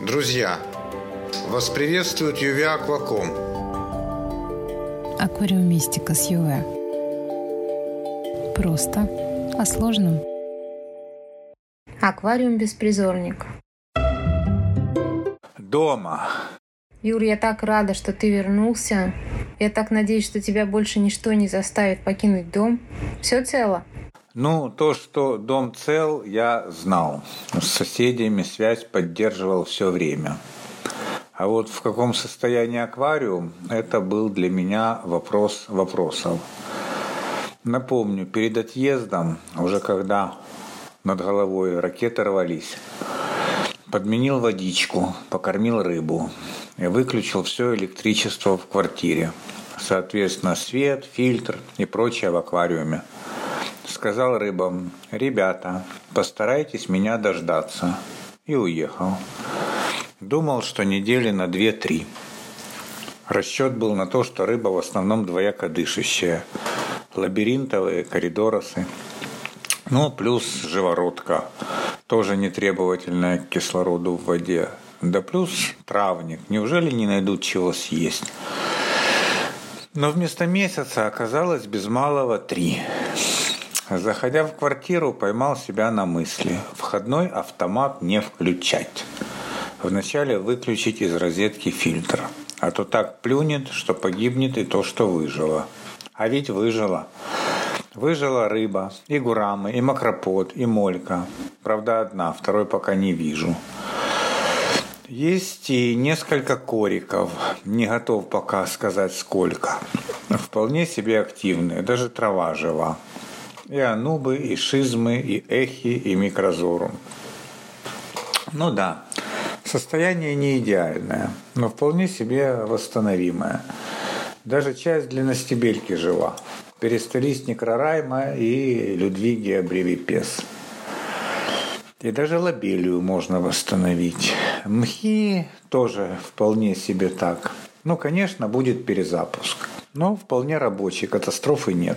Друзья, вас приветствует Юве Акваком. Аквариумистика с Юве. Просто о сложном. Аквариум-беспризорник. Дома. Юр, я так рада, что ты вернулся. Я так надеюсь, что тебя больше ничто не заставит покинуть дом. Все цело? Ну, то, что дом цел, я знал. С соседями связь поддерживал все время. А вот в каком состоянии аквариум, это был для меня вопрос вопросов. Напомню, перед отъездом, уже когда над головой ракеты рвались, подменил водичку, покормил рыбу и выключил все электричество в квартире. Соответственно, свет, фильтр и прочее в аквариуме – сказал рыбам, «Ребята, постарайтесь меня дождаться». И уехал. Думал, что недели на две-три. Расчет был на то, что рыба в основном двояко дышащая. Лабиринтовые, коридоросы. Ну, плюс живородка, тоже нетребовательная к кислороду в воде. Да плюс травник. Неужели не найдут чего съесть? Но вместо месяца оказалось без малого три. Заходя в квартиру, поймал себя на мысли. Входной автомат не включать. Вначале выключить из розетки фильтр. А то так плюнет, что погибнет и то, что выжило. А ведь выжило. Выжила рыба, и гурамы, и макропод, и молька. Правда, одна, второй пока не вижу. Есть и несколько кориков, не готов пока сказать сколько. Вполне себе активные, даже трава жива и анубы, и шизмы, и эхи, и микрозорум. Ну да, состояние не идеальное, но вполне себе восстановимое. Даже часть длинностебельки жива. Перестались Некрорайма и Людвигия Бревипес. И даже лобелию можно восстановить. Мхи тоже вполне себе так. Ну, конечно, будет перезапуск. Но вполне рабочий, катастрофы нет.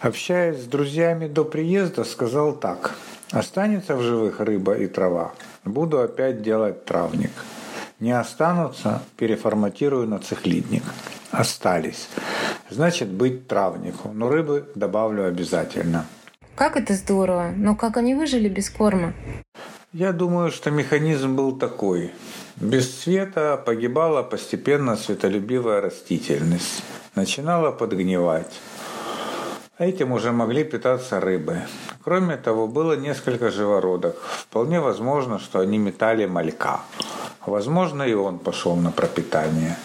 Общаясь с друзьями до приезда, сказал так. Останется в живых рыба и трава. Буду опять делать травник. Не останутся, переформатирую на цехлидник. Остались. Значит, быть травнику. Но рыбы добавлю обязательно. Как это здорово. Но как они выжили без корма? Я думаю, что механизм был такой. Без света погибала постепенно светолюбивая растительность. Начинала подгнивать. Этим уже могли питаться рыбы. Кроме того, было несколько живородок. Вполне возможно, что они метали малька. Возможно, и он пошел на пропитание.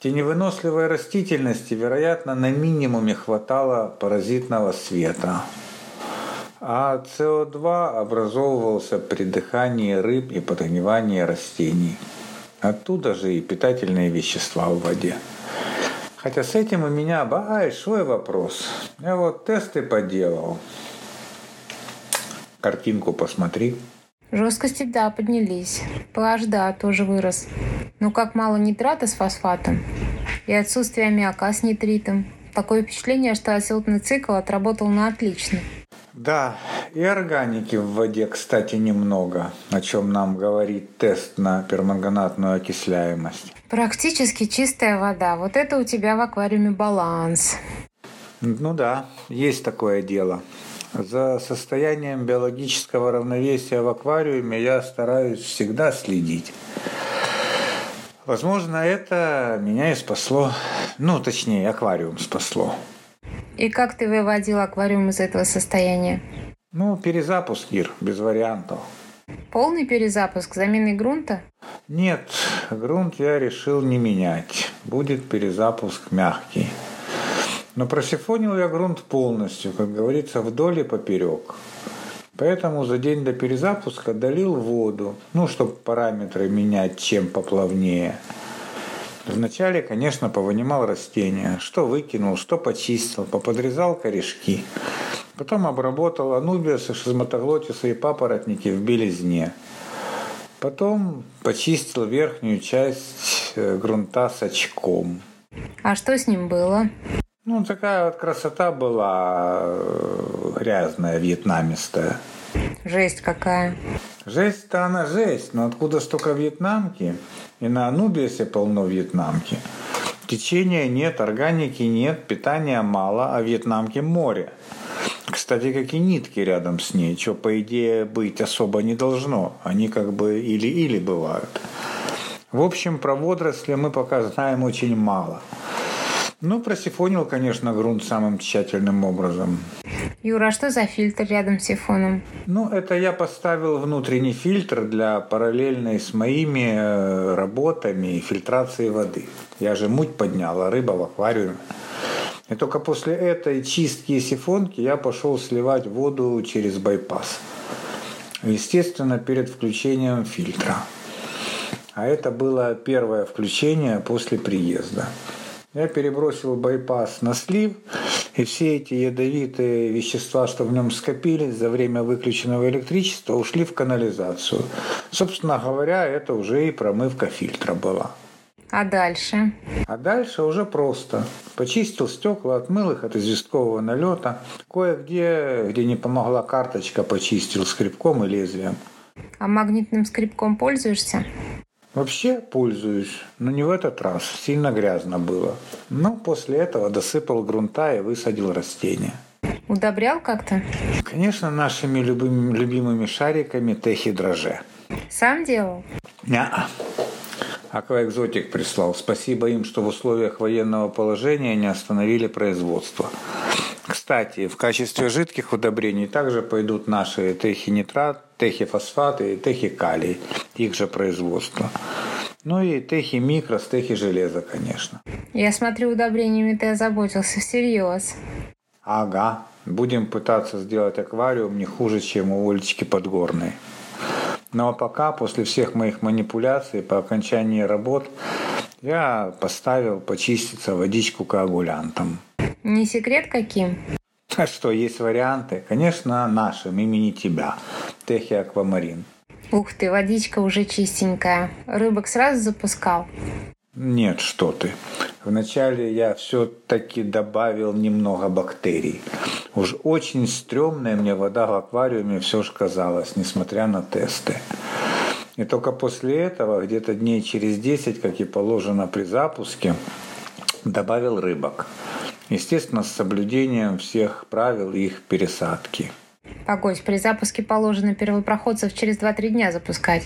Теневыносливой растительности, вероятно, на минимуме хватало паразитного света. А СО2 образовывался при дыхании рыб и подогнивании растений. Оттуда же и питательные вещества в воде. Хотя с этим у меня большой вопрос. Я вот тесты поделал. Картинку посмотри. Жесткости, да, поднялись. PH, да, тоже вырос. Но как мало нитрата с фосфатом и отсутствие аммиака с нитритом. Такое впечатление, что азотный цикл отработал на отлично. Да, и органики в воде, кстати, немного, о чем нам говорит тест на перманганатную окисляемость. Практически чистая вода. Вот это у тебя в аквариуме баланс. Ну да, есть такое дело. За состоянием биологического равновесия в аквариуме я стараюсь всегда следить. Возможно, это меня и спасло. Ну, точнее, аквариум спасло. И как ты выводил аквариум из этого состояния? Ну, перезапуск, Ир, без вариантов. Полный перезапуск замены грунта? Нет, грунт я решил не менять. Будет перезапуск мягкий. Но просифонил я грунт полностью, как говорится, вдоль и поперек. Поэтому за день до перезапуска долил воду, ну, чтобы параметры менять чем поплавнее – Вначале, конечно, повынимал растения, что выкинул, что почистил, поподрезал корешки. Потом обработал анубиусы, шизматоглотисы и папоротники в белизне. Потом почистил верхнюю часть э, грунта с очком. А что с ним было? Ну, такая вот красота была э, грязная, вьетнамистая. Жесть какая. Жесть-то она жесть, но откуда столько вьетнамки? И на Анубисе полно вьетнамки. Течения нет, органики нет, питания мало, а вьетнамки море. Кстати, как и нитки рядом с ней, что, по идее, быть особо не должно. Они как бы или-или бывают. В общем, про водоросли мы пока знаем очень мало. Ну, просифонил, конечно, грунт самым тщательным образом. Юра, а что за фильтр рядом с сифоном? Ну, это я поставил внутренний фильтр для параллельной с моими э, работами фильтрации воды. Я же муть поднял, а рыба в аквариуме. И только после этой чистки и сифонки я пошел сливать воду через байпас. Естественно, перед включением фильтра. А это было первое включение после приезда. Я перебросил байпас на слив, и все эти ядовитые вещества, что в нем скопились за время выключенного электричества, ушли в канализацию. Собственно говоря, это уже и промывка фильтра была. А дальше? А дальше уже просто. Почистил стекла, отмыл их от известкового налета. Кое-где, где не помогла карточка, почистил скребком и лезвием. А магнитным скребком пользуешься? Вообще пользуюсь, но не в этот раз. Сильно грязно было. Но после этого досыпал грунта и высадил растения. Удобрял как-то? Конечно, нашими любыми, любимыми шариками техи дроже. Сам делал? Неа. Акваэкзотик прислал. Спасибо им, что в условиях военного положения не остановили производство. Кстати, в качестве жидких удобрений также пойдут наши техинитрат, техифосфаты и техикалий, их же производство. Ну и техи микрос, техи железо, конечно. Я смотрю, удобрениями ты озаботился всерьез. Ага. Будем пытаться сделать аквариум не хуже, чем у Олечки Подгорной. Но ну, а пока, после всех моих манипуляций, по окончании работ, я поставил почиститься водичку коагулянтом. Не секрет каким? А что, есть варианты? Конечно, нашим, имени тебя. Техи Аквамарин. Ух ты, водичка уже чистенькая. Рыбок сразу запускал? Нет, что ты. Вначале я все-таки добавил немного бактерий. Уж очень стрёмная мне вода в аквариуме все же казалась, несмотря на тесты. И только после этого, где-то дней через 10, как и положено при запуске, добавил рыбок. Естественно, с соблюдением всех правил их пересадки. Погодь, при запуске положено первопроходцев через 2-3 дня запускать.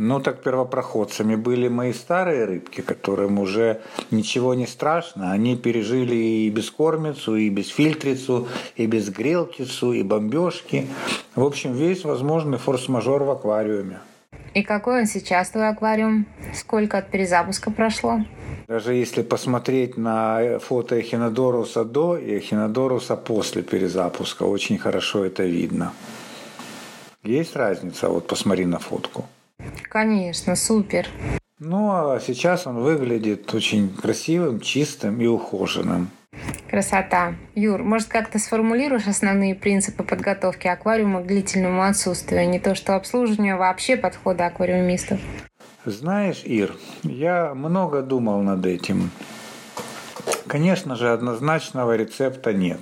Ну, так первопроходцами были мои старые рыбки, которым уже ничего не страшно. Они пережили и бескормицу, и безфильтрицу, и безгрелкицу, и бомбежки. В общем, весь возможный форс-мажор в аквариуме. И какой он сейчас, твой аквариум? Сколько от перезапуска прошло? Даже если посмотреть на фото Эхинодоруса до и Эхинодоруса после перезапуска, очень хорошо это видно. Есть разница? Вот посмотри на фотку. Конечно, супер. Ну, а сейчас он выглядит очень красивым, чистым и ухоженным. Красота. Юр, может, как-то сформулируешь основные принципы подготовки аквариума к длительному отсутствию, не то что обслуживанию, а вообще подхода аквариумистов? Знаешь, Ир, я много думал над этим. Конечно же, однозначного рецепта нет.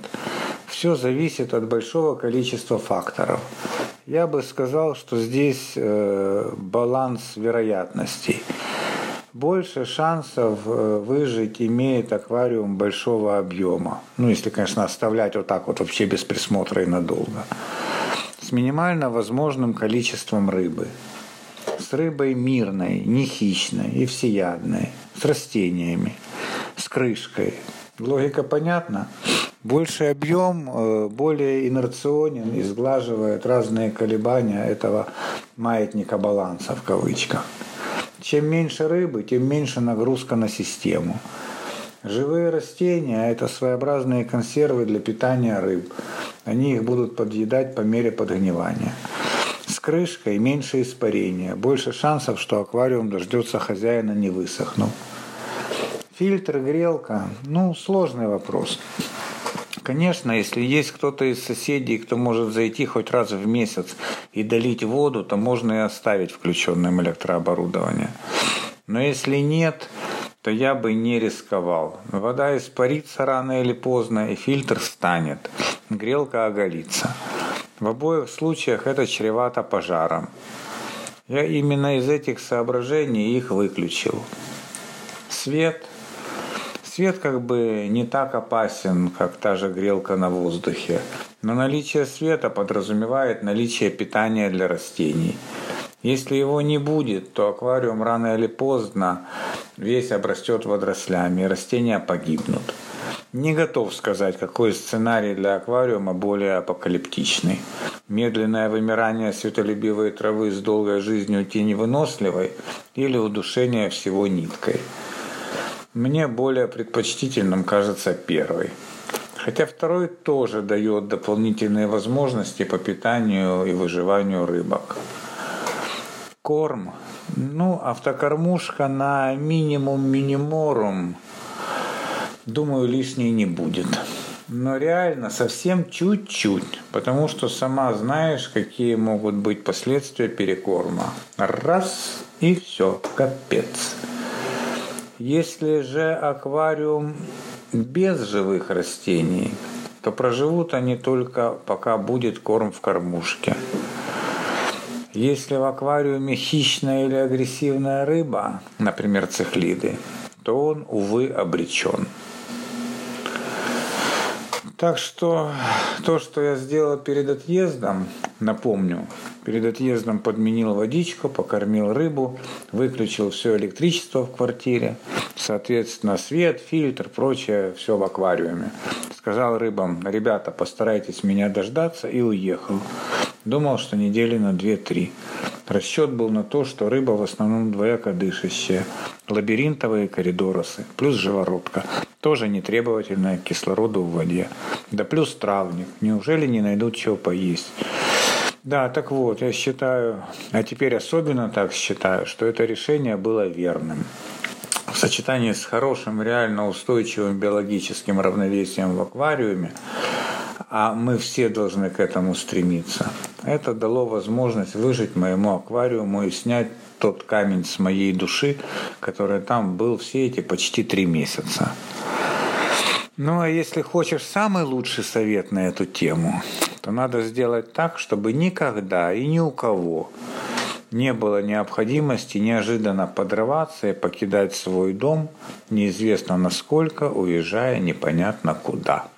Все зависит от большого количества факторов. Я бы сказал, что здесь э, баланс вероятностей. Больше шансов э, выжить имеет аквариум большого объема. Ну, если, конечно, оставлять вот так вот вообще без присмотра и надолго. С минимально возможным количеством рыбы. С рыбой мирной, не хищной и всеядной. С растениями. С крышкой. Логика понятна? Больший объем э, более инерционен и сглаживает разные колебания этого маятника баланса в кавычках. Чем меньше рыбы, тем меньше нагрузка на систему. Живые растения – это своеобразные консервы для питания рыб. Они их будут подъедать по мере подгнивания. С крышкой меньше испарения, больше шансов, что аквариум дождется хозяина не высохнув. Фильтр, грелка – ну, сложный вопрос. Конечно, если есть кто-то из соседей, кто может зайти хоть раз в месяц и долить воду, то можно и оставить включенным электрооборудование. Но если нет, то я бы не рисковал. Вода испарится рано или поздно, и фильтр встанет. Грелка оголится. В обоих случаях это чревато пожаром. Я именно из этих соображений их выключил. Свет. Свет как бы не так опасен, как та же грелка на воздухе. Но наличие света подразумевает наличие питания для растений. Если его не будет, то аквариум рано или поздно весь обрастет водорослями, и растения погибнут. Не готов сказать, какой сценарий для аквариума более апокалиптичный. Медленное вымирание светолюбивой травы с долгой жизнью теневыносливой или удушение всего ниткой. Мне более предпочтительным кажется первый. Хотя второй тоже дает дополнительные возможности по питанию и выживанию рыбок. Корм. Ну, автокормушка на минимум миниморум – думаю, лишней не будет. Но реально совсем чуть-чуть, потому что сама знаешь, какие могут быть последствия перекорма. Раз и все, капец. Если же аквариум без живых растений, то проживут они только пока будет корм в кормушке. Если в аквариуме хищная или агрессивная рыба, например, цихлиды, то он, увы, обречен. Так что то, что я сделал перед отъездом, напомню, перед отъездом подменил водичку, покормил рыбу, выключил все электричество в квартире, соответственно, свет, фильтр, прочее, все в аквариуме. Сказал рыбам, ребята, постарайтесь меня дождаться и уехал. Думал, что недели на 2-3. Расчет был на то, что рыба в основном двояко дышащая, лабиринтовые коридоросы, плюс живородка, тоже не требовательная к кислороду в воде. Да плюс травник. Неужели не найдут чего поесть? Да, так вот, я считаю, а теперь особенно так считаю, что это решение было верным. В сочетании с хорошим, реально устойчивым биологическим равновесием в аквариуме, а мы все должны к этому стремиться, это дало возможность выжить моему аквариуму и снять тот камень с моей души, который там был все эти почти три месяца. Ну а если хочешь самый лучший совет на эту тему, то надо сделать так, чтобы никогда и ни у кого не было необходимости неожиданно подрываться и покидать свой дом, неизвестно насколько, уезжая непонятно куда.